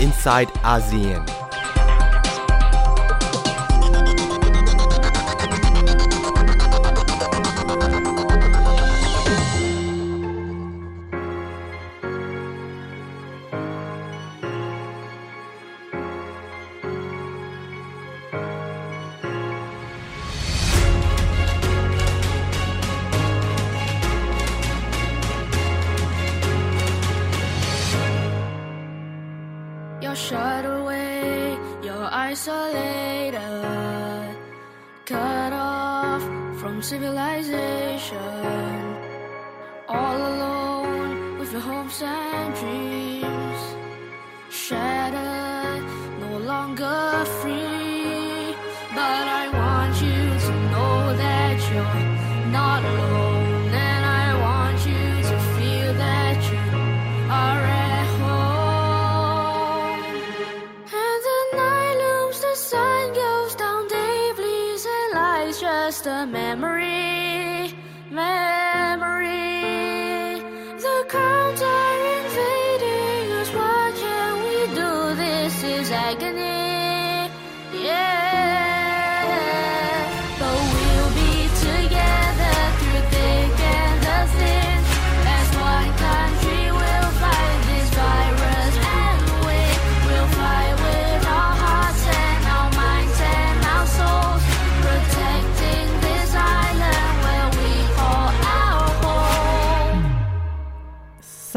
inside ASEAN. Shattered, no longer free.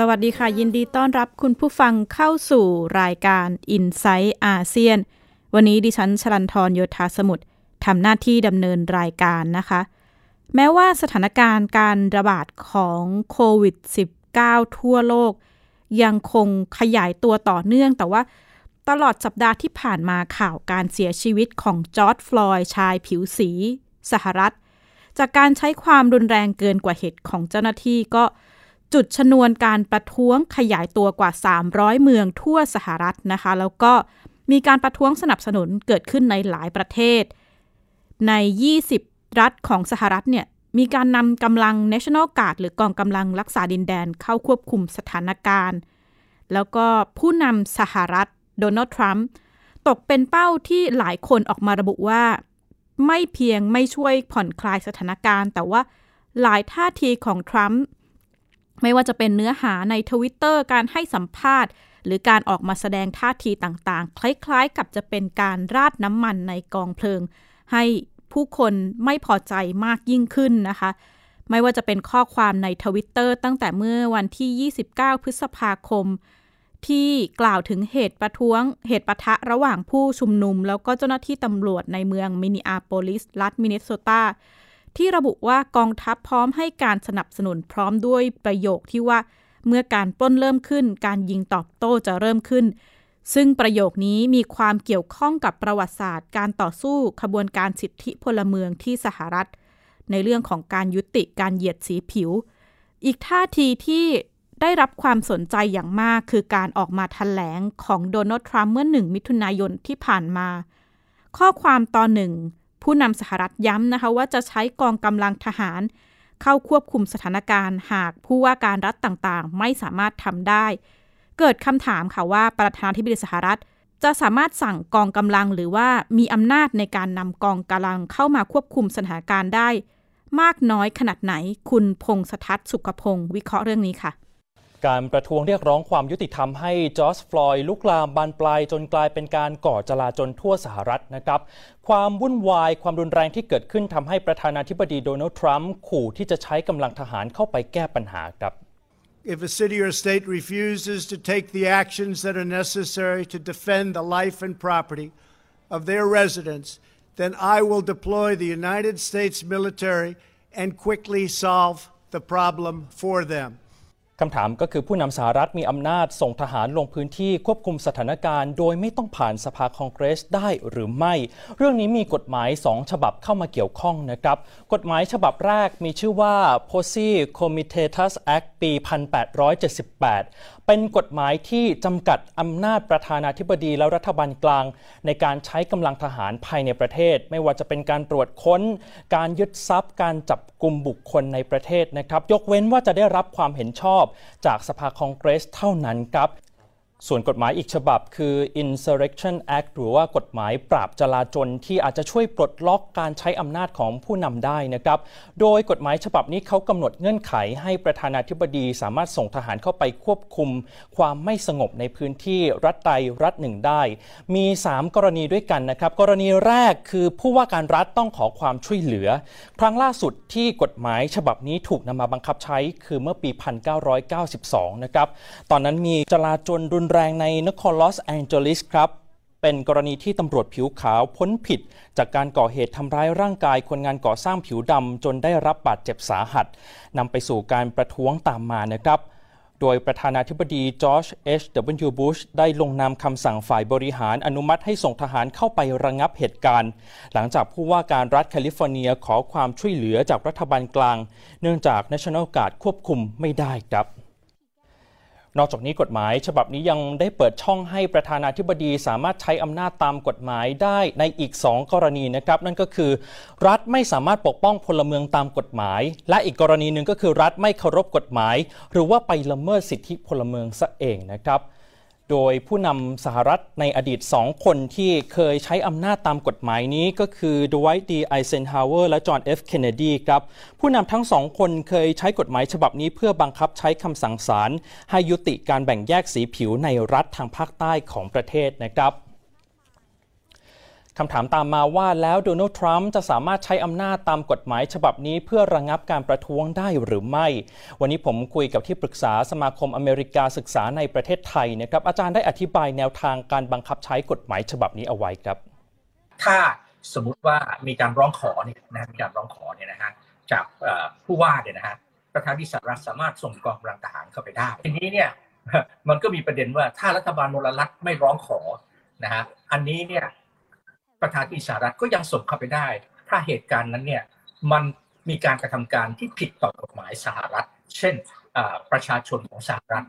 สวัสดีค่ะ ยินดีต้อนรับคุณผู้ฟังเข้าสู่รายการ i n s i ซต์อาเซียน วันนี้ดิฉันชลันทรโยธาสมุทรทำหน้าที่ดำเนินรายการนะคะ แม้ว่าสถานการณ์การระบาดของโควิด -19 ทั่วโลก ยังคงขยายตัวต่อเนื่องแต่ว่าตลอดสัปดาห์ที่ผ่านมาข่าวการเสียชีวิตของจอร์ดฟลอยด์ชายผิวสี สหรัฐ จากการใช้ความรุนแรงเกินกว่าเหตุของเจ้าหน้าที่ก็ จุดชนวนการประท้วงขยายตัวกว่า 300 เมืองทั่วสหรัฐนะคะ แล้วก็มีการประท้วงสนับสนุนเกิดขึ้นในหลายประเทศ ใน 20 รัฐของสหรัฐเนี่ยมีการนำกำลัง National Guard หรือกองกำลังรักษาดินแดนเข้าควบคุมสถานการณ์ แล้วก็ผู้นำสหรัฐโดนัลด์ทรัมป์ตกเป็นเป้าที่หลายคนออกมาระบุว่า ไม่เพียงไม่ช่วยผ่อนคลายสถานการณ์ แต่ว่าหลายท่าทีของทรัมป์ ไม่ว่าจะเป็นเนื้อหาในทวิตเตอร์การให้สัมภาษณ์ หรือการออกมาแสดงท่าทีต่างๆ คล้ายๆ กับจะเป็นการราดน้ำมันในกองเพลิง ให้ผู้คนไม่พอใจมากยิ่งขึ้นนะคะ ไม่ว่าจะเป็นข้อความในทวิตเตอร์ตั้งแต่เมื่อวันที่ 29 พฤษภาคม ที่กล่าวถึงเหตุประท้วง เหตุปะทะระหว่างผู้ชุมนุม แล้วก็เจ้าหน้าที่ตำรวจในเมืองมินนิอาโปลิส รัฐมินนิโซตา ที่ระบุว่ากองทัพพร้อมให้การสนับสนุนพร้อมด้วยประโยคที่ว่า เมื่อการปล้นเริ่มขึ้น การยิงตอบโต้จะเริ่มขึ้น ซึ่งประโยคนี้มีความเกี่ยวข้องกับประวัติศาสตร์ การต่อสู้ขบวนการสิทธิพลเมืองที่สหรัฐ ในเรื่องของการยุติการเหยียดสีผิว อีกท่าทีที่ได้รับความสนใจอย่างมากคือการออกมาแถลงของโดนัลด์ทรัมป์เมื่อหนึ่งมิถุนายนที่ผ่านมา ข้อความตอนหนึ่ง ผู้นำสหรัฐย้ำนะคะว่าจะใช้กองกำลังทหาร เข้าควบคุมสถานการณ์ หากผู้ว่าการรัฐต่างๆ ไม่สามารถทำได้ เกิดคำถามค่ะว่าประธานาธิบดีสหรัฐ จะสามารถสั่งกองกำลังหรือว่ามีอำนาจในการนำกองกำลังเข้ามาควบคุมสถานการณ์ได้ มากน้อยขนาดไหนคุณพงษทัศน์สุขพงศ์วิเคราะห์เรื่องนี้ค่ะ การประท้วงเรียกร้องความยุติธรรมให้จอร์จฟลอยด์ลุกลามบานปลายจนกลายเป็นการก่อจลาจลทั่วสหรัฐนะครับ ความวุ่นวายความรุนแรงที่เกิดขึ้นทำให้ประธานาธิบดีโดนัลด์ทรัมป์ขู่ที่จะใช้กำลังทหารเข้าไปแก้ปัญหาครับ If a city or state refuses to take the actions that are necessary to defend the life and property of their residents, then I will deploy the United States military and quickly solve the problem for them. คำถามก็คือผู้นำสหรัฐมีอำนาจส่งทหารลงพื้นที่ควบคุมสถานการณ์ โดยไม่ต้องผ่านสภาคองเกรสได้หรือไม่ เรื่องนี้มีกฎหมาย 2 ฉบับเข้ามาเกี่ยวข้องนะครับ กฎหมายฉบับแรกมีชื่อว่า Posse Comitatus Act ปี 1878 เป็นกฎหมายที่จำกัดอำนาจประธานาธิบดีและรัฐบาลกลาง ในการใช้กำลังทหารภายในประเทศ ไม่ว่าจะเป็นการตรวจค้น การยึดทรัพย์ การจับกลุ่มบุคคลในประเทศนะครับ ยกเว้นว่าจะได้รับความเห็นชอบจากสภาคองเกรสเท่านั้นครับ ส่วนกฎหมายอีกฉบับคือ Insurrection Act หรือว่ากฎหมายปราบจลาจลที่อาจจะช่วยปลดล็อกการใช้อำนาจของผู้นำได้นะครับ โดยกฎหมายฉบับนี้เขากำหนดเงื่อนไขให้ประธานาธิบดีสามารถส่งทหารเข้าไปควบคุม ความไม่สงบในพื้นที่รัฐใดรัฐหนึ่งได้ มี 3 กรณีด้วยกันนะครับ กรณีแรกคือผู้ว่าการรัฐต้องขอความช่วยเหลือ ครั้งล่าสุดที่กฎหมายฉบับนี้ถูกนำมาบังคับใช้คือเมื่อปี 1992 นะครับ ตอนนั้นมีจลาจลรุนแรงในนครลอสแองเจลิสครับ เป็นกรณีที่ตำรวจผิวขาวพ้นผิด จากการก่อเหตุทำร้ายร่างกายคนงานก่อสร้างผิวดำจนได้รับบาดเจ็บสาหัสนำไปสู่การประท้วงตามมานะครับโดยประธานาธิบดีจอร์จเอชดับเบิลยูบุชได้ลงนามคำสั่งฝ่ายบริหารอนุมัติให้ส่งทหารเข้าไประงับเหตุการณ์ หลังจากผู้ว่าการรัฐแคลิฟอร์เนียขอความช่วยเหลือจากรัฐบาลกลาง เนื่องจาก National Guard ควบคุมไม่ได้ครับ นอกจากนี้กฎหมายฉบับนี้ยังได้เปิดช่องให้ประธานาธิบดีสามารถใช้อำนาจตามกฎหมายได้ในอีก 2 กรณีนะครับ นั่นก็คือ รัฐไม่สามารถปกป้องพลเมืองตามกฎหมาย และอีกกรณีหนึ่งก็คือรัฐไม่เคารพกฎหมาย หรือว่าไปละเมิดสิทธิพลเมืองซะเองนะครับ โดยผู้นำสหรัฐในอดีต 2 คนที่เคยใช้อำนาจตามกฎหมายนี้ก็คือดไวท์ดีไอเซนฮาวเวอร์และจอห์นเอฟเคนเนดีครับผู้นำทั้งสองคนเคยใช้กฎหมายฉบับนี้เพื่อบังคับใช้คำสั่งศาลให้ยุติการแบ่งแยกสีผิวในรัฐทางภาคใต้ของประเทศนะครับ คำถามตามมาว่าแล้วโดนัลด์ทรัมป์จะสามารถใช้อำนาจตามกฎหมายฉบับนี้เพื่อระงงับการประท้วงได้หรือไม่ วันนี้ผมคุยกับที่ปรึกษาสมาคมอเมริกาศึกษาในประเทศไทยนะครับอาจารย์ได้อธิบายแนวทางการบังคับใช้กฎหมายฉบับนี้เอาไว้ครับ ถ้าสมมุติว่ามีการร้องขอเนี่ยนะมีการร้องขอเนี่ยนะฮะจากผู้ว่าเนี่ยนะฮะประธานาธิสหรัฐสามารถส่งกองกำลังทหารเข้าไปได้ ทีนี้เนี่ยมันก็มีประเด็นว่าถ้ารัฐบาลมลรัฐไม่ร้องขอนะฮะอันนี้เนี่ย ประธานาธิสหรัฐก็ยังส่งเข้าไปได้ ถ้าเหตุการณ์นั้นเนี่ยมันมีการกระทำการที่ผิดต่อกฎหมายสหรัฐ เช่นประชาชนของสหรัฐ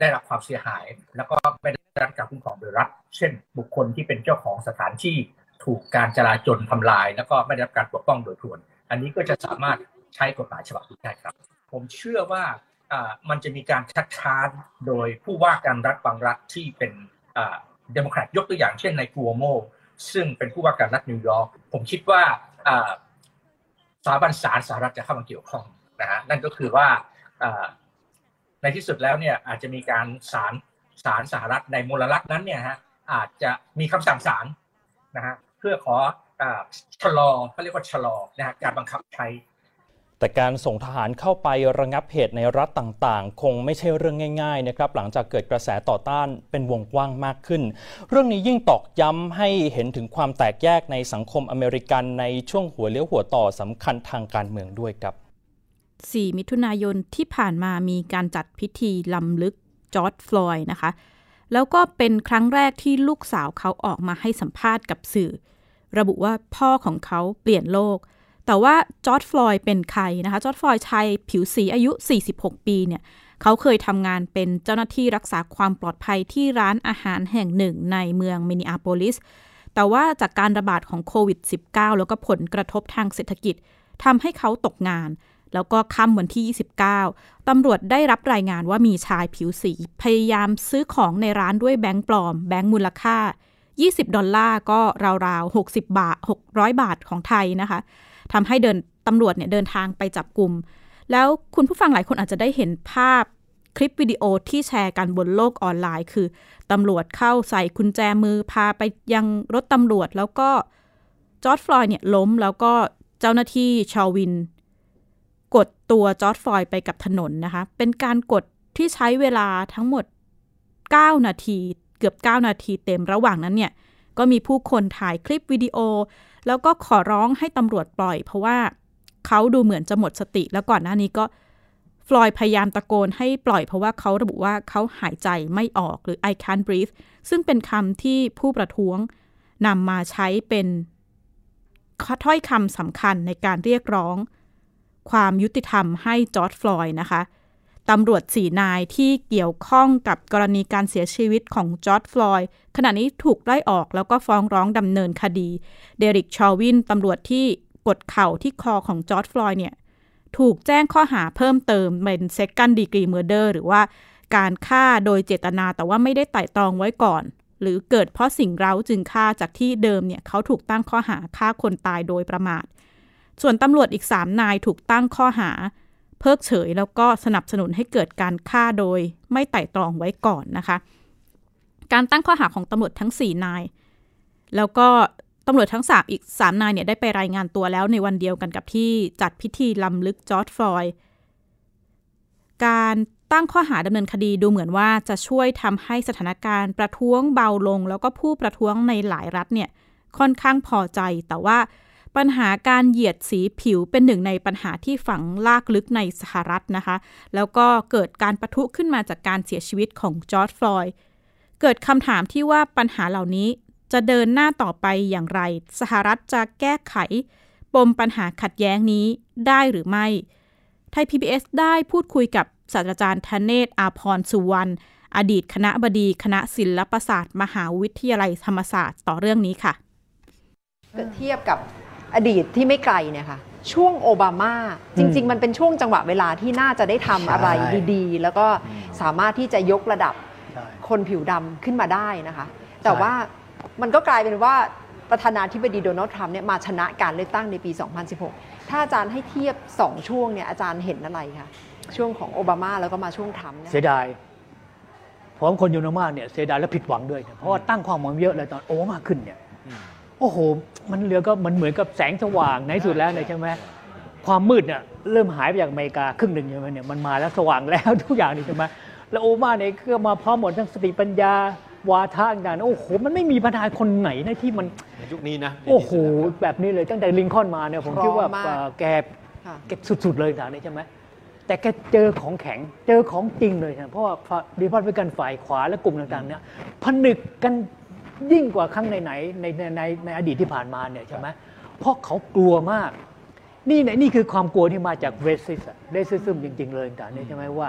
ได้รับความเสียหาย แล้วก็ไม่ได้รับการคุ้มครองโดยรัฐ เช่น บุคคลที่เป็นเจ้าของสถานที่ถูกการจราจรทำลาย แล้วก็ไม่ได้รับการปกป้องโดยทวน อันนี้ก็จะสามารถใช้กฎหมายฉบับนี้ได้ครับ ผมเชื่อว่าอ่ามันจะมีการคัดค้านโดยผู้ว่าการรัฐบางรัฐที่เป็นเดโมแครตยกตัวอย่างเช่นในกัวโม ซึ่งเป็นผู้ว่าการรัฐนิวยอร์กผมคิดว่าสถาบันศาลสหรัฐจะเข้ามาเกี่ยวข้องนะฮะนั่นก็คือว่าในที่สุดแล้วเนี่ยอาจจะมีการศาลศาลสหรัฐในมูลรัฐนั้นเนี่ยฮะอาจจะมีคำสั่งศาลนะฮะเพื่อขออชะลอเขาเรียกว่าชะลอนะฮะการบังคับใช้ แต่การส่งทหารเข้าไประงับเหตุในรัฐต่างๆ คงไม่ใช่เรื่องง่ายๆนะครับหลังจากเกิดกระแสต่อต้านเป็นวงกว้างมากขึ้น เรื่องนี้ยิ่งตอกย้ำให้เห็นถึงความแตกแยกในสังคมอเมริกันในช่วงหัวเลี้ยวหัวต่อสำคัญทางการเมืองด้วยครับ 4 มิถุนายนที่ผ่านมามีการจัดพิธีลำลึกจอร์ดฟลอยด์นะคะ แล้วก็เป็นครั้งแรกที่ลูกสาวเขาออกมาให้สัมภาษณ์กับสื่อ ระบุว่าพ่อของเขาเปลี่ยนโลก แต่ว่าจอร์จ ฟลอยด์เป็นใครนะคะ จอร์จ ฟลอยด์ชายผิวสีอายุ 46 ปีเนี่ยเขาเคยทำงานเป็นเจ้าหน้าที่รักษาความปลอดภัยที่ร้านอาหารแห่งหนึ่งในเมืองมินนิอาโปลิส แต่ว่าจากการระบาดของโควิด -19 แล้วก็ผลกระทบทางเศรษฐกิจทำให้เขาตกงาน แล้วก็ค่ำวันที่ 29 ตำรวจได้รับรายงานว่ามีชายผิวสีพยายามซื้อของในร้านด้วยแบงค์ปลอม แบงค์มูลค่า 20 ดอลลาร์ก็ราวๆ 60 บาท 600 บาทของไทยนะคะ ทำให้เดินตำรวจเนี่ยเดินทางไปจับกลุ่ม แล้วคุณผู้ฟังหลายคนอาจจะได้เห็นภาพคลิปวิดีโอที่แชร์กันบนโลกออนไลน์ คือตำรวจเข้าใส่กุญแจมือพาไปยังรถตำรวจ แล้วก็จอร์จ ฟลอยด์เนี่ยล้มแล้วก็เจ้าหน้าที่ชอวิน กดตัวจอร์จ ฟลอยด์ไปกับถนนนะคะ เป็นการกดที่ใช้เวลาทั้งหมด 9 นาที เกือบ 9 นาทีเต็มระหว่างนั้นเนี่ย ก็มีผู้คนถ่ายคลิปวิดีโอ แล้วก็ขอร้องให้ตำรวจปล่อย เพราะว่าเขาดูเหมือนจะหมดสติ แล้วก่อนหน้านี้ก็ฟลอยพยายามตะโกนให้ปล่อยเพราะว่าเขาระบุว่าเขาหายใจไม่ออกหรือ I can't breathe ซึ่งเป็นคำที่ผู้ประท้วงนำมาใช้เป็นถ้อยคำสำคัญในการเรียกร้อง ความยุติธรรมให้จอร์จ ฟลอยด์นะคะ ตำรวจสี่นายที่เกี่ยวข้องกับกรณีการเสียชีวิตของจอร์จ ฟลอยด์ขณะนี้ถูกไล่ออกแล้วก็ฟ้องร้องดำเนินคดี เดริกชอวินตำรวจที่กดเข่าที่คอของจอร์จ ฟลอยด์เนี่ยถูกแจ้งข้อหาเพิ่มเติมเป็น second degree murder หรือว่าการฆ่าโดยเจตนาแต่ว่าไม่ได้ไตร่ตรองไว้ก่อน หรือเกิดเพราะสิ่งเร้าจึงฆ่าจากที่เดิมเนี่ยเขาถูกตั้งข้อหาฆ่าคนตายโดยประมาท ส่วนตำรวจอีก 3 นายถูกตั้งข้อหา เพิกเฉยแล้วก็สนับสนุนให้เกิดการฆ่าโดย ไม่ไต่ตรองไว้ก่อนนะคะ การตั้งข้อหาของตำรวจทั้ง 4 นาย แล้วก็ตำรวจทั้งสามอีก 3 นายเนี่ยได้ไปรายงานตัวแล้วในวันเดียวกันกับที่จัดพิธีลำลึกจอร์ดฟลอยด์การตั้งข้อหาดำเนินคดีดูเหมือนว่าจะช่วยทำให้สถานการณ์ประท้วงเบาลง แล้วก็ผู้ประท้วงในหลายรัฐเนี่ยค่อนข้างพอใจ แต่ว่า ปัญหาการเหยียดสีผิวเป็นหนึ่งในปัญหาที่ฝังลากลึกในสหรัฐนะคะ แล้วก็เกิดการประทุขึ้นมาจากการเสียชีวิตของจอร์จฟลอยด์เกิดคำถามที่ว่าปัญหาเหล่านี้จะเดินหน้าต่อไปอย่างไร สหรัฐจะแก้ไข ปมปัญหาขัดแย้งนี้ได้หรือไม่ ไทย PBS ได้พูดคุยกับศาสตราจารย์ธเนศอาพรสุวรรณ อดีตคณะบดีคณะศิลปศาสตร์ มหาวิทยาลัยธรรมศาสตร์ต่อเรื่องนี้ค่ะเกิดเทียบกับ อดีตที่ไม่ไกลเนี่ยค่ะช่วงโอบามาจริง ๆ มันเป็นช่วงจังหวะเวลาที่น่าจะได้ทำอะไรดีๆ แล้วก็สามารถที่จะยกระดับใช่คนผิวดำขึ้นมาได้นะคะ แต่ว่ามันก็กลายเป็นว่าประธานาธิบดีโดนัลด์ทรัมป์เนี่ยมาชนะการเลือกตั้งในปี 2016 ถ้าอาจารย์ให้เทียบ 2 ช่วงเนี่ยอาจารย์เห็นอะไรคะช่วงของโอบามาแล้วก็มาช่วงทรัมป์เนี่ยเสียดายผมคนอยู่มากเนี่ยเสียดายและผิดหวังด้วยนะเพราะว่าตั้งความหวังเยอะเลยตอนโอ้มากขึ้นเนี่ย โอ้โห มันเหลือก็มันเหมือนกับแสงสว่างในที่สุดแล้วเนี่ยใช่ไหมความมืดเนี่ยเริ่มหายไปจากอเมริกาครึ่งหนึ่งใช่ไหมเนี่ยมันมาแล้วสว่างแล้วทุกอย่างนี่ใช่ไหมแล้วโอมาเนี่ยก็มาพร้อมหมดทั้งสติปัญญาวาทะต่างๆโอ้โห มันไม่มีประธานคนไหนนะที่มันในยุคนี้นะโอ้โหแบบนี้เลยตั้งแต่ลิงคอล์นมาเนี่ยผมคิดว่าพร้อมมากเอ่อแกค่ะแกสุด ๆ เลยทางนี้ใช่ไหมแต่แกเจอของแข็งเจอของจริงเลยนะเพราะว่าดีพัฒน์เป็นกันฝ่ายขวาและกลุ่มต่างๆเนี่ยผนึกกัน ยิ่งกว่าครั้งไหนๆในในในในอดีตที่ผ่านมาเนี่ยใช่ไหมเพราะเขากลัวมาก นี่เนี่ยนี่คือความกลัวที่มาจาก racist racism จริง ๆ เลยต่างๆเนี่ยใช่ไหมว่า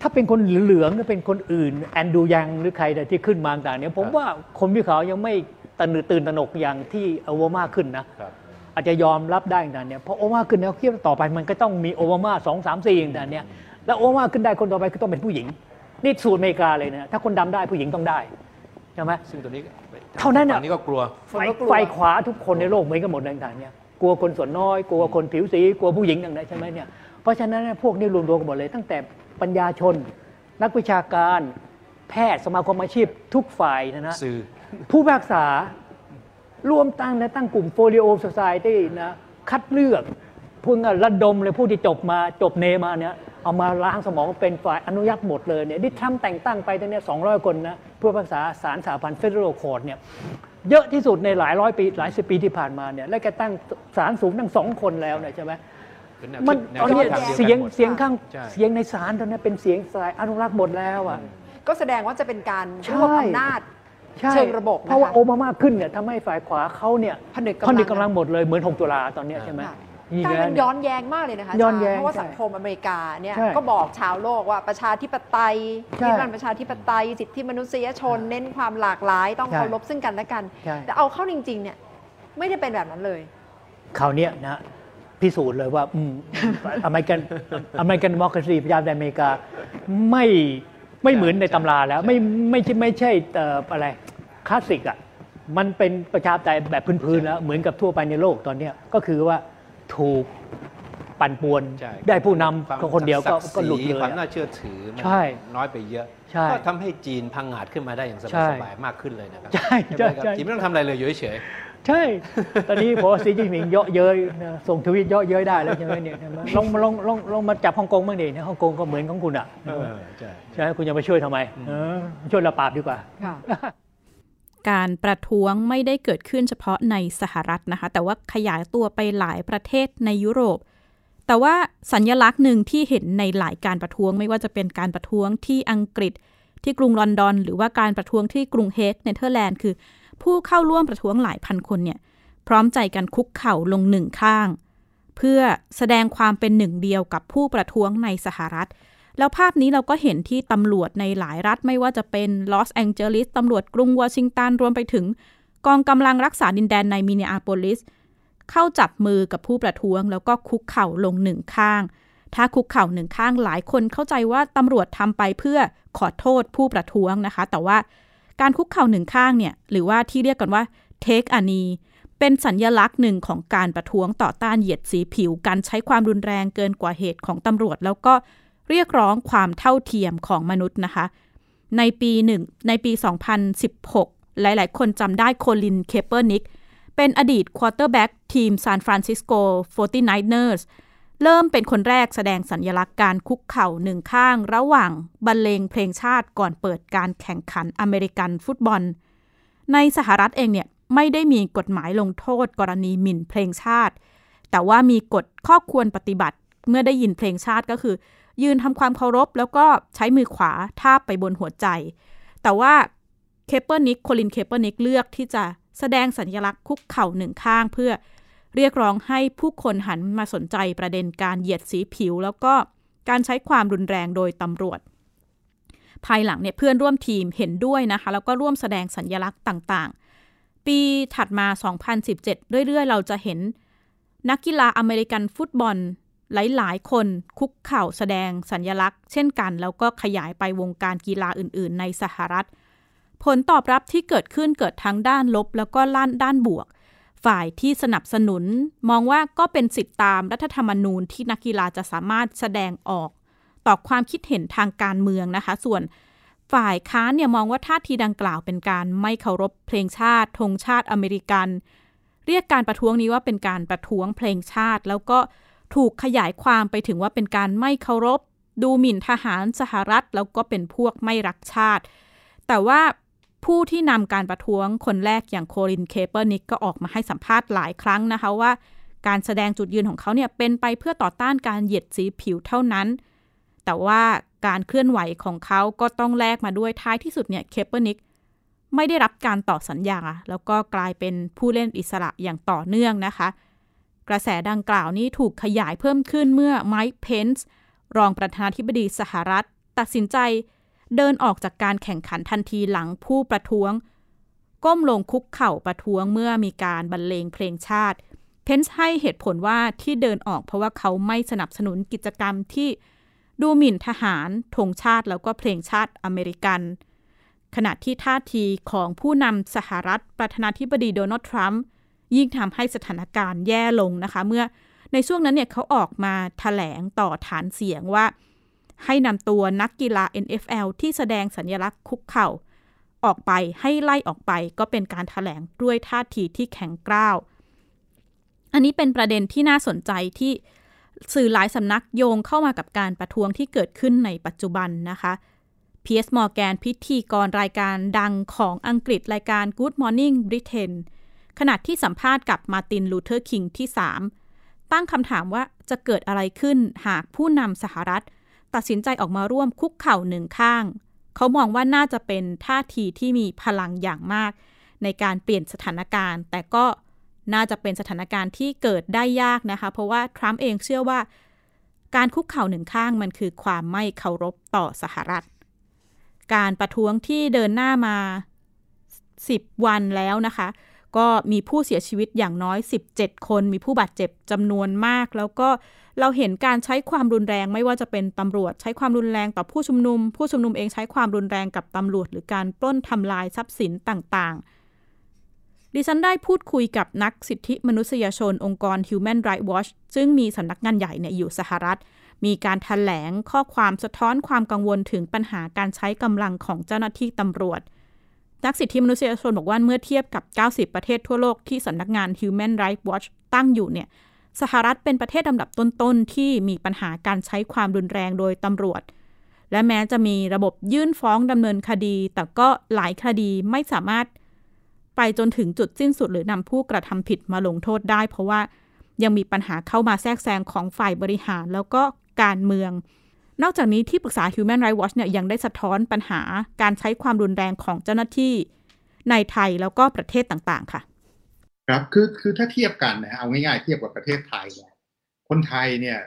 ถ้าเป็นคนเหลืองๆหรือเป็นคนอื่น แอนดูยังหรือใครที่ขึ้นมาต่างๆเนี่ยผมว่าคนผิวขาวยังไม่ตื่นตื่นตระหนกอย่างที่โอบามาขึ้นนะครับอาจจะยอมรับได้ต่างๆเนี่ยเพราะโอบามาขึ้นแล้วคิดว่าต่อไปมันก็ต้องมีโอบามาสองสามสี่ต่างๆเนี่ยแล้วโอวามาขึ้นได้คนต่อไปก็ต้องเป็นผู้หญิงนี่สูตรอเมริกาเลยนะถ้าคนดำได้ผู้หญิงต้องได้ ใช่ไหมซึ่งตัวนี้เท่านั้นน่ะฝั่งนี้ก็กลัวฝ่ายฝ่ายขวาทุกคนในโลกเหมือนกันหมดเลยต่างๆเนี่ยกลัวคนส่วนน้อย กลัวคนผิวสี กลัวผู้หญิงต่างๆใช่ไหมเนี่ยเพราะฉะนั้นเนี่ยพวกนี้รวมตัวกันหมดเลย ตั้งแต่ปัญญาชน นักวิชาการ แพทย์สมาคมอาชีพ ทุกฝ่ายนะนะสื่อผู้พิพากษารวมตั้งนะตั้งกลุ่ม Folio Society นะคัดเลือกพวกนั้นระดมเลยผู้ที่จบมาจบเนมาเนี่ย เอามาล้างสมองเป็นฝ่ายอนุญาตหมดเลยเนี่ยที่ทำแต่งตั้งไปตอนเนี้สองร้อยคนนะผู้พิพากษาศาลสหพันธ์เฟเดอรัลคอร์เนี่ยเยอะที่สุดในหลายร้อยปีหลายสิบปีที่ผ่านมาเนี่ยและแกตั้งศาลสูงตั้งสองคนแล้วเนี่ยใช่ไหมเป็นแนวมันคิดแนวตอนคินี้ดทางดีวกันเสียงหมดเสียงข้างใช่เสียงในศาลตอนนี้เป็นเสียงสายอนุรักษ์หมดแล้วอะก็แสดงว่าจะเป็นการใช่รวบอำนาจใช่เชิงระบบนะคะเพราะว่าโอบามาขึ้นเนี่ยทำให้ฝ่ายขวาเขาเนี่ยผนึกกำลังผนึกกำลังหมดเลยเหมือน 6 ตุลาตอนเนี้ยใช่ไหมค่ะ นี่กลายแล้เป็วนย้อนแย้งมากเลยนะคะย้อนแย้งเพราะว่าใช่สังคมอเมริกาเนี่ยใช่ก็บอกชาวโลกว่าประชาธิปไตยใช่ยึดมั่นประชาธิปไตยสิทธิมนุษยชน เน้นความหลากหลาย ต้องใช่เคารพซึ่งกันและกัน ใช่ แต่เอาเข้าจริงๆเนี่ยไม่ได้เป็นแบบนั้นเลย คราวเนี้ยนะพิสูจน์เลยว่าอืมอเมริกันอเมริกันด m ม c r a ซีประชาธิปไตยอเมริกาไม่ไม่เหมือนในตำราแล้ว ไม่ไม่ใช่ไม่ใช่เอ่ออะไรคลาสสิกอะมันเป็นประชาธิปไตยแบบพื้นๆแล้วเหมือนกับทั่วไปในโลกตอนเนี้ยก็คือว่า ถูกปั่นป่วน ใช่ ได้ผู้นความำก็คนเดียวก็ศักดิ์ศรีก็หลุดเลยความอะน่าเชื่อถือมันใช่น้อยไปเยอะใช่ก็ทำให้จีนพังงาดขึ้นมาได้อย่างสใช่บายๆมากขึ้นเลยนะครับใช่ใช่ไหมครับใช่ จีนไม่ต้องทำอะไรเลยอยู่เฉย ใช่ ตอนนี้พอสีจิ้นผิงเยาะเย้ยนะส่งทวิตเยาะเย้ยได้แล้วใช่ไหมเนี่ยใช่ไหมลองลองลองลองมาจับฮ่องกงบ้างดิเนี่ยฮ่องกงก็เหมือนของคุณอะๆเออใช่ใช่ไหมคุณจะไปช่วยทำไมเออช่วยระปราบดีกว่า ค่ะ การประท้วงไม่ได้เกิดขึ้นเฉพาะในสหรัฐนะคะ แต่ว่าขยายตัวไปหลายประเทศในยุโรป แต่ว่าสัญญลักษณ์หนึ่งที่เห็นในหลายการประท้วง ไม่ว่าจะเป็นการประท้วงที่อังกฤษ ที่กรุงลอนดอน หรือว่าการประท้วงที่กรุงเฮกเนเธอร์แลนด์คือ ผู้เข้าร่วมประท้วงหลายพันคนเนี่ยพร้อมใจกันคุกเข่าลงหนึ่งข้าง เพื่อแสดงความเป็นหนึ่งเดียวกับผู้ประท้วงในสหรัฐ แล้วภาพนี้เราก็เห็นที่ตำรวจในหลายรัฐไม่ว่าจะเป็นลอสแองเจลิสตำรวจกรุงวอชิงตันรวมไปถึง กองกำลังรักษาดินแดนในมินนิอาโปลิส เข้าจับมือกับผู้ประท้วง แล้วก็คุกเข่าลงหนึ่งข้าง ถ้าคุกเข่าหนึ่งข้างหลายคนเข้าใจว่าตำรวจทำไปเพื่อขอโทษผู้ประท้วงนะคะ แต่ว่าการคุกเข่าหนึ่งข้างเนี่ยหรือว่าที่เรียกกันว่า take a knee เป็นสัญญลักษณ์หนึ่งของการประท้วงต่อต้านเหยียดสีผิว การใช้ความรุนแรงเกินกว่าเหตุของตำรวจ แล้วก็ เรียกร้องความเท่าเทียมของมนุษย์นะคะ ในปีหนึ่งในปี 2016 หลาย ๆ คนจำได้โคลินเคเปอร์นิกเป็นอดีตควอเตอร์แบ็กทีมซานฟรานซิสโก 49ers เริ่มเป็นคนแรกแสดงสัญลักษณ์การคุกเข่าหนึ่งข้าง ระหว่างบรรเลงเพลงชาติก่อนเปิดการแข่งขันอเมริกันฟุตบอล ในสหรัฐเองเนี่ยไม่ได้มีกฎหมายลงโทษกรณีหมิ่นเพลงชาติ แต่ว่ามีกฎข้อควรปฏิบัติเมื่อได้ยินเพลงชาติก็คือ ยืนทำความเคารพ แล้วก็ใช้มือขวาทาบไปบนหัวใจ แต่ว่าเคเปอร์นิกโคลินเคเปอร์นิกเลือกที่จะแสดงสัญลักษณ์คุกเข่าหนึ่งข้างเพื่อเรียกร้องให้ผู้คนหันมาสนใจประเด็นการเหยียดสีผิว แล้วก็การใช้ความรุนแรงโดยตำรวจ ภายหลังเนี่ยเพื่อนร่วมทีมเห็นด้วยนะคะ แล้วก็ร่วมแสดงสัญลักษณ์ต่างๆ ปีถัดมา 2017 เรื่อยๆ เราจะเห็นนักกีฬาอเมริกันฟุตบอล หลายๆ คนคุกเข่าแสดงสัญญลักษณ์ เช่นกัน แล้วก็ขยายไปวงการกีฬาอื่น ๆ ในสหรัฐ ผลตอบรับที่เกิดขึ้นเกิดทั้งด้านลบ แล้วก็ล้านด้านบวก ฝ่ายที่สนับสนุน มองว่าก็เป็นสิทธิตามรัฐธรรมนูญที่นักกีฬาจะสามารถแสดงออก ต่อความคิดเห็นทางการเมืองนะคะ ส่วนฝ่ายค้านเนี่ยมองว่าท่าทีดังกล่าวเป็นการไม่เคารพเพลงชาติธงชาติอเมริกัน เรียกการประท้วงนี้ว่าเป็นการประท้วงเพลงชาติ แล้วก็ ถูกขยายความไปถึงว่าเป็นการไม่เคารพ ดูหมิ่นทหารสหรัฐ แล้วก็เป็นพวกไม่รักชาติ แต่ว่าผู้ที่นำการประท้วงคนแรกอย่างโคลินเคเปอร์นิกก็ออกมาให้สัมภาษณ์หลายครั้งนะคะว่า การแสดงจุดยืนของเขาเนี่ยเป็นไปเพื่อต่อต้านการเหยียดสีผิวเท่านั้น แต่ว่าการเคลื่อนไหวของเขาก็ต้องแลกมาด้วยท้ายที่สุดเนี่ยเคเปอร์นิกไม่ได้รับการต่อสัญญา แล้วก็กลายเป็นผู้เล่นอิสระอย่างต่อเนื่องนะคะ กระแสดังกล่าวนี้ถูกขยายเพิ่มขึ้นเมื่อไมค์เพนส์รองประธานาธิบดีสหรัฐ ตัดสินใจเดินออกจากการแข่งขันทันทีหลังผู้ประท้วง ก้มลงคุกเข่าประท้วงเมื่อมีการบรรเลงเพลงชาติ เพนส์ให้เหตุผลว่าที่เดินออกเพราะว่าเขาไม่สนับสนุนกิจกรรมที่ดูหมิ่นทหารธงชาติแล้วก็เพลงชาติอเมริกัน ขณะที่ท่าทีของผู้นำสหรัฐประธานาธิบดีโดนัลด์ทรัมป์ ยิ่งทำให้สถานการณ์แย่ลงนะคะ เมื่อในช่วงนั้นเนี่ยเขาออกมาถแถลงต่อฐานเสียงว่า ให้นำตัวนักกีฬา NFL ที่แสดงสัญลักษณ์คุกเข่า ออกไปให้ไล่ออกไปก็เป็นการถแถลงด้วยท่าทีที่แข็งกร้าว อันนี้เป็นประเด็นที่น่าสนใจที่สื่อหลายสำนักโยงเข้ามากับการประท้วงที่เกิดขึ้นในปัจจุบันนะคะเพียสมอร์แกนพิธีกรรายการดังของอังกฤษรายการ Good Morning Britain ขณะที่สัมภาษณ์กับมาตินลูเทอร์คิงที่ 3 ตั้งคำถามว่าจะเกิดอะไรขึ้นหากผู้นำสหรัฐ ตัดสินใจออกมาร่วมคุกเข่าหนึ่งข้าง เขามองว่าน่าจะเป็นท่าทีที่มีพลังอย่างมาก ในการเปลี่ยนสถานการณ์ แต่ก็น่าจะเป็นสถานการณ์ที่เกิดได้ยากนะคะ เพราะว่าทรัมป์เองเชื่อว่า การคุกเข่าหนึ่งข้างมันคือความไม่เคารพต่อสหรัฐ การประท้วงที่เดินหน้ามา 10 วันแล้วนะคะ ก็มีผู้เสียชีวิตอย่างน้อย 17 คน มีผู้บาดเจ็บจำนวนมาก แล้วก็เราเห็นการใช้ความรุนแรงไม่ว่าจะเป็นตำรวจ ใช้ความรุนแรงต่อผู้ชุมนุม ผู้ชุมนุมเองใช้ความรุนแรงกับตำรวจ หรือการปล้นทำลายทรัพย์สินต่างๆ ดิฉันได้พูดคุยกับนักสิทธิมนุษยชนองค์กร Human Rights Watch ซึ่งมีสำนักงานใหญ่เนี่ยอยู่สหรัฐ มีการถแถลงข้อความสะท้อนความกังวลถึงปัญหาการใช้กำลังของเจ้าหน้าที่ตำรวจ นักสิทธิมนุษยชนบอกว่าเมื่อเทียบกับ 90 ประเทศทั่วโลกที่สำนักงาน Human Rights Watch ตั้งอยู่เนี่ยสหรัฐเป็นประเทศลำดับต้นๆ ที่มีปัญหาการใช้ความรุนแรงโดยตำรวจ และแม้จะมีระบบยื่นฟ้องดำเนินคดี แต่ก็หลายคดีไม่สามารถไปจนถึงจุดสิ้นสุดหรือนำผู้กระทำผิดมาลงโทษได้ เพราะว่ายังมีปัญหาเข้ามาแทรกแซงของฝ่ายบริหารแล้วก็การเมือง นอกจากนี้ที่ปรึกษา Human Rights Watch เนี่ยยังได้สะท้อนปัญหาการใช้ความรุนแรงของเจ้าหน้าที่ในไทยแล้วก็ประเทศต่างๆ ค่ะ ครับคือคือถ้าเทียบกันนะเอาง่ายๆเทียบกับประเทศไทยเนี่ยคนไทยเนี่ย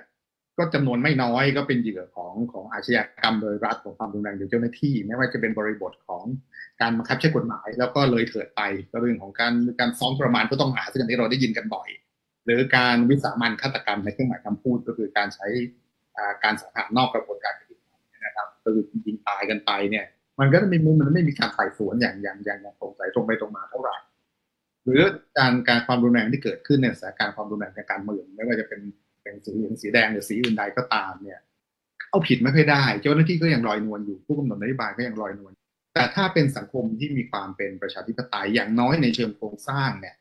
ก็จำนวนไม่น้อยก็เป็นเหยื่อของของอาชญากรรมโดยรัฐของความรุนแรงโดยเจ้าหน้าที่ไม่ว่าจะเป็นบริบทของการบังคับใช้กฎหมาย แล้วก็เลยเถิดไปก็เรื่องของการการซ้อมประมาณผู้ต้องหาซึ่งอันนี้เราได้ยินกันบ่อย หรือการวิสามันฆาตกรรมในเครื่องหมายคำพูดก็คือการใช้ การสังหารนอกกระบวนการคดีนะครับคือยิงตายกันไปเนี่ย มันก็จะมีมุมมันไม่มีการไต่สวนอย่างอย่างอย่างอย่างตรงไปตรงไปตรงมาเท่าไหร่หรือการการความรุนแรงที่เกิดขึ้นในสถานการณ์ความรุนแรงทางการเมืองไม่ว่าจะเป็นเป็นสีเหลืองสีแดงหรือสีอื่นใดก็ตามเนี่ย เอาผิดไม่ค่อยได้เจ้าหน้าที่ก็ยังลอยนวลอยู่ผู้กำหนดนโยบายก็ยังลอยนวลแต่ถ้าเป็นสังคมที่มีความเป็นประชาธิปไตยอย่างน้อยในเชิงโครงสร้างเนี่ย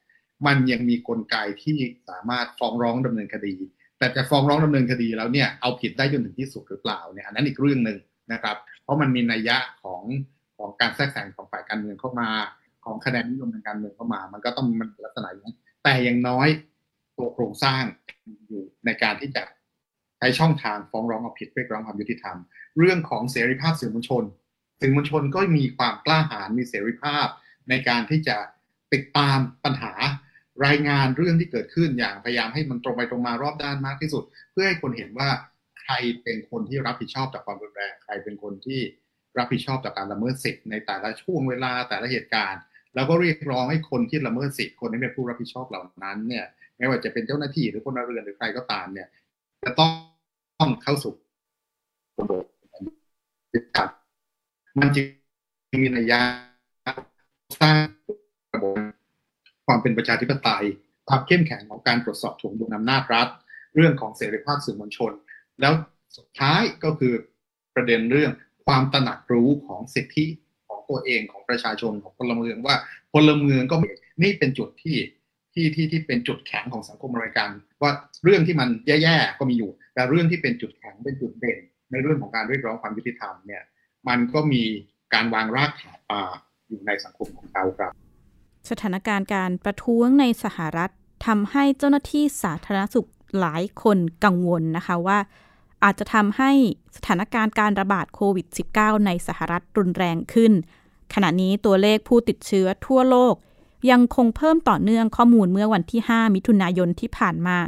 มันยังมีกลไกที่สามารถฟ้องร้องดำเนินคดี แต่จะฟ้องร้องดำเนินคดีแล้วเนี่ยเอาผิดได้จนถึงที่สุดหรือเปล่าเนี่ยอันนั้นอีกเรื่องหนึ่งนะครับ เพราะมันมีนัยยะของของการแทรกแซงของฝ่ายการเมืองเข้ามา ของคะแนนนิยมทางการเมืองเข้ามา มันก็ต้องมันลักษณะอย่างนั้แต่อย่างน้อยตัวโครงสร้างอยู่ในการที่จะใช้ช่องทางฟ้องร้องเอาผิดเรียกร้องความยุติธรรม เรื่องของเสรีภาพสื่อมวลชนสื่อมวลชนก็มีความกล้าหาญมีเสรีภาพในการที่จะติดตามปัญหา รายงานเรื่องที่เกิดขึ้นอย่างพยายามให้มันตรงไปตรงมารอบด้านมากที่สุด เพื่อให้คนเห็นว่าใครเป็นคนที่รับผิดชอบต่อความรุนแรงใครเป็นคนที่รับผิดชอบต่อการละเมิดสิทธิ์ในแต่ละช่วงเวลาแต่ละเหตุการณ์ แล้วก็เรียกร้องให้คนที่ละเมิดสิทธิ์คนที่เป็นผู้รับผิดชอบเหล่านั้นเนี่ยไม่ว่าจะเป็นเจ้าหน้าที่หรือพลเรือนหรือใครก็ตามเนี่ยจะต้องต้องเข้าสู่กระบวนการมันจึงมีนัยยะสร้างระบบ ความเป็นประชาธิปไตยความเข้มแข็งของการตรวจสอบถ่วงดุลอำนาจรัฐ เรื่องของเสรีภาพสื่อมวลชน แล้วสุดท้ายก็คือประเด็นเรื่องความตระหนักรู้ของสิทธิของตัวเองของประชาชนของพลเมืองว่าพลเมืองก็นี่เป็นจุดที่ที่ที่ที่เป็นจุดแข็งของสังคมอเมริกัน ว่าเรื่องที่มันแย่ๆก็มีอยู่ แต่เรื่องที่เป็นจุดแข็งเป็นจุดเด่น ในเรื่องของการเรียกร้องความยุติธรรมเนี่ยมันก็มีการวางรากฐานอยู่ในสังคมของเราครับ สถานการณ์การประท้วงในสหรัฐทำให้เจ้าหน้าที่สาธารณสุขหลายคนกังวลนะคะว่า อาจจะทำให้สถานการณ์การระบาดโควิด -19 ในสหรัฐรุนแรงขึ้น ขณะนี้ตัวเลขผู้ติดเชื้อทั่วโลก ยังคงเพิ่มต่อเนื่องข้อมูลเมื่อวันที่ 5 มิถุนายนที่ผ่านมา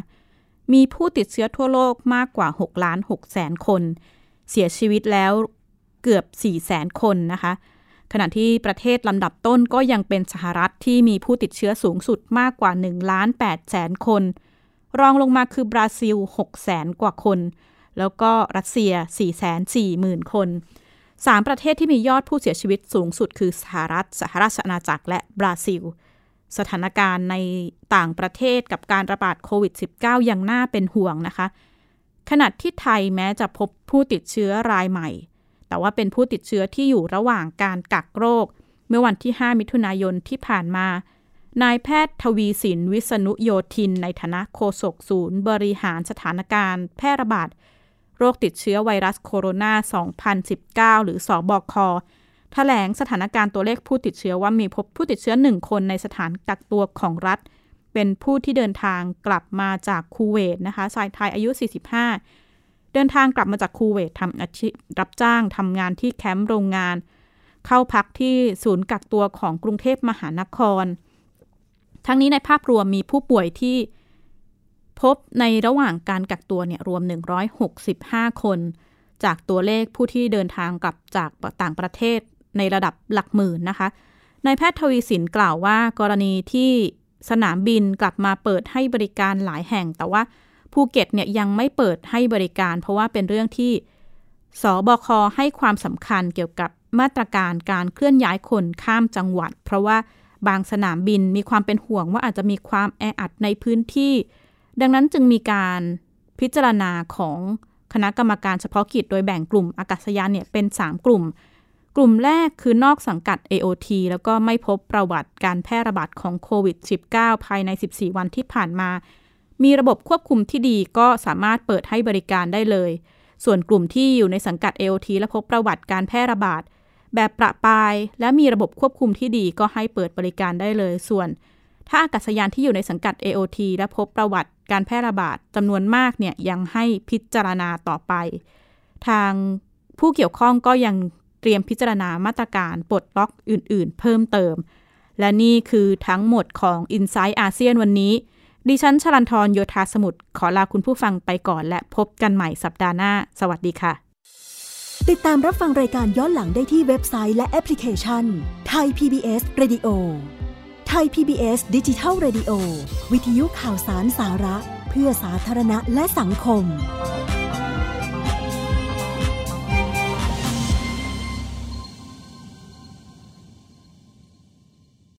มีผู้ติดเชื้อทั่วโลกมากกว่า 6 ล้าน6แสนคน เสียชีวิตแล้วเกือบ4แสนคนนะคะ ขณะที่ประเทศลำดับต้นก็ยังเป็นสหรัฐที่มีผู้ติดเชื้อสูงสุดมากกว่า1ล้าน8แสนคน รองลงมาคือบราซิล6แสนกว่าคน แล้วก็รัสเซีย4แสน4หมื่นคนสามประเทศที่มียอดผู้เสียชีวิตสูงสุดคือสหรัฐ สหราชอาณาจักรและบราซิล สถานการณ์ในต่างประเทศกับการระบาดโควิด -19 ยังน่าเป็นห่วงนะคะ ขณะที่ไทยแม้จะพบผู้ติดเชื้อรายใหม่ แต่ว่าเป็นผู้ติดเชื้อที่อยู่ระหว่างการกักโรค เมื่อวันที่ 5 มิถุนายนที่ผ่านมา นายแพทย์ทวีสินวิษณุโยธิน ในฐานะโฆษกศูนย์ บริหารสถานการณ์ แพร่ระบาดโรคติดเชื้อไวรัสโคโรนา 2019 หรือสอบอคแถลงสถานการณ์ตัวเลขผู้ติดเชื้อว่ามีพบผู้ติดเชื้อหนึ่งคนในสถานกักตัวของรัฐ เป็นผู้ที่เดินทางกลับมาจากคูเวตนะคะชายไทยอายุ 45 เดินทางกลับมาจากคูเวตทำอาชีพรับจ้างทำงานที่แคมป์โรงงาน เข้าพักที่ศูนย์กักตัวของกรุงเทพมหานคร ทั้งนี้ในภาพรวมมีผู้ป่วยที่พบในระหว่างการกักตัวเนี่ยรวม 165 คน จากตัวเลขผู้ที่เดินทางกลับจากต่างประเทศในระดับหลักหมื่นนะคะนายแพทย์ทวีสินกล่าวว่ากรณีที่สนามบินกลับมาเปิดให้บริการหลายแห่ง แต่ว่า ภูเก็ตเนี่ยยังไม่เปิดให้บริการ เพราะว่าเป็นเรื่องที่สบคให้ความสำคัญเกี่ยวกับมาตรการการเคลื่อนย้ายคนข้ามจังหวัด เพราะว่าบางสนามบินมีความเป็นห่วงว่าอาจจะมีความแออัดในพื้นที่ ดังนั้นจึงมีการพิจารณาของคณะกรรมการเฉพาะกิจโดยแบ่งกลุ่มอากาศยานเนี่ยเป็น 3 กลุ่ม กลุ่มแรกคือนอกสังกัด AOT แล้วก็ไม่พบประวัติการแพร่ระบาดของโควิด -19 ภายใน 14 วันที่ผ่านมา มีระบบควบคุมที่ดีก็สามารถเปิดให้บริการได้เลย ส่วนกลุ่มที่อยู่ในสังกัด AOT และพบประวัติการแพร่ระบาด แบบประปาย และมีระบบควบคุมที่ดีก็ให้เปิดบริการได้เลย ส่วน ถ้าอากาศยานที่อยู่ในสังกัด AOT และพบประวัติการแพร่ระบาดจำนวนมากเนี่ยยังให้พิจารณาต่อไป ทางผู้เกี่ยวข้องก็ยังเตรียมพิจารณามาตรการปลดล็อกอื่น ๆ เพิ่มเติม และนี่คือทั้งหมดของ i n s i ซต์อาเซียนวันนี้ ดิฉันชลันทรโยธาสมุทรขอลาคุณผู้ฟังไปก่อน และพบกันใหม่สัปดาห์หน้า สวัสดีค่ะ ติดตามรับฟังรายการย้อนหลังได้ที่เว็บไซต์และแอปพลิเคชันไทย PBS Radio ไทย PBS ดิจิทัล Radio วิทยุข่าวสารสาระ เพื่อสาธารณะและสังคม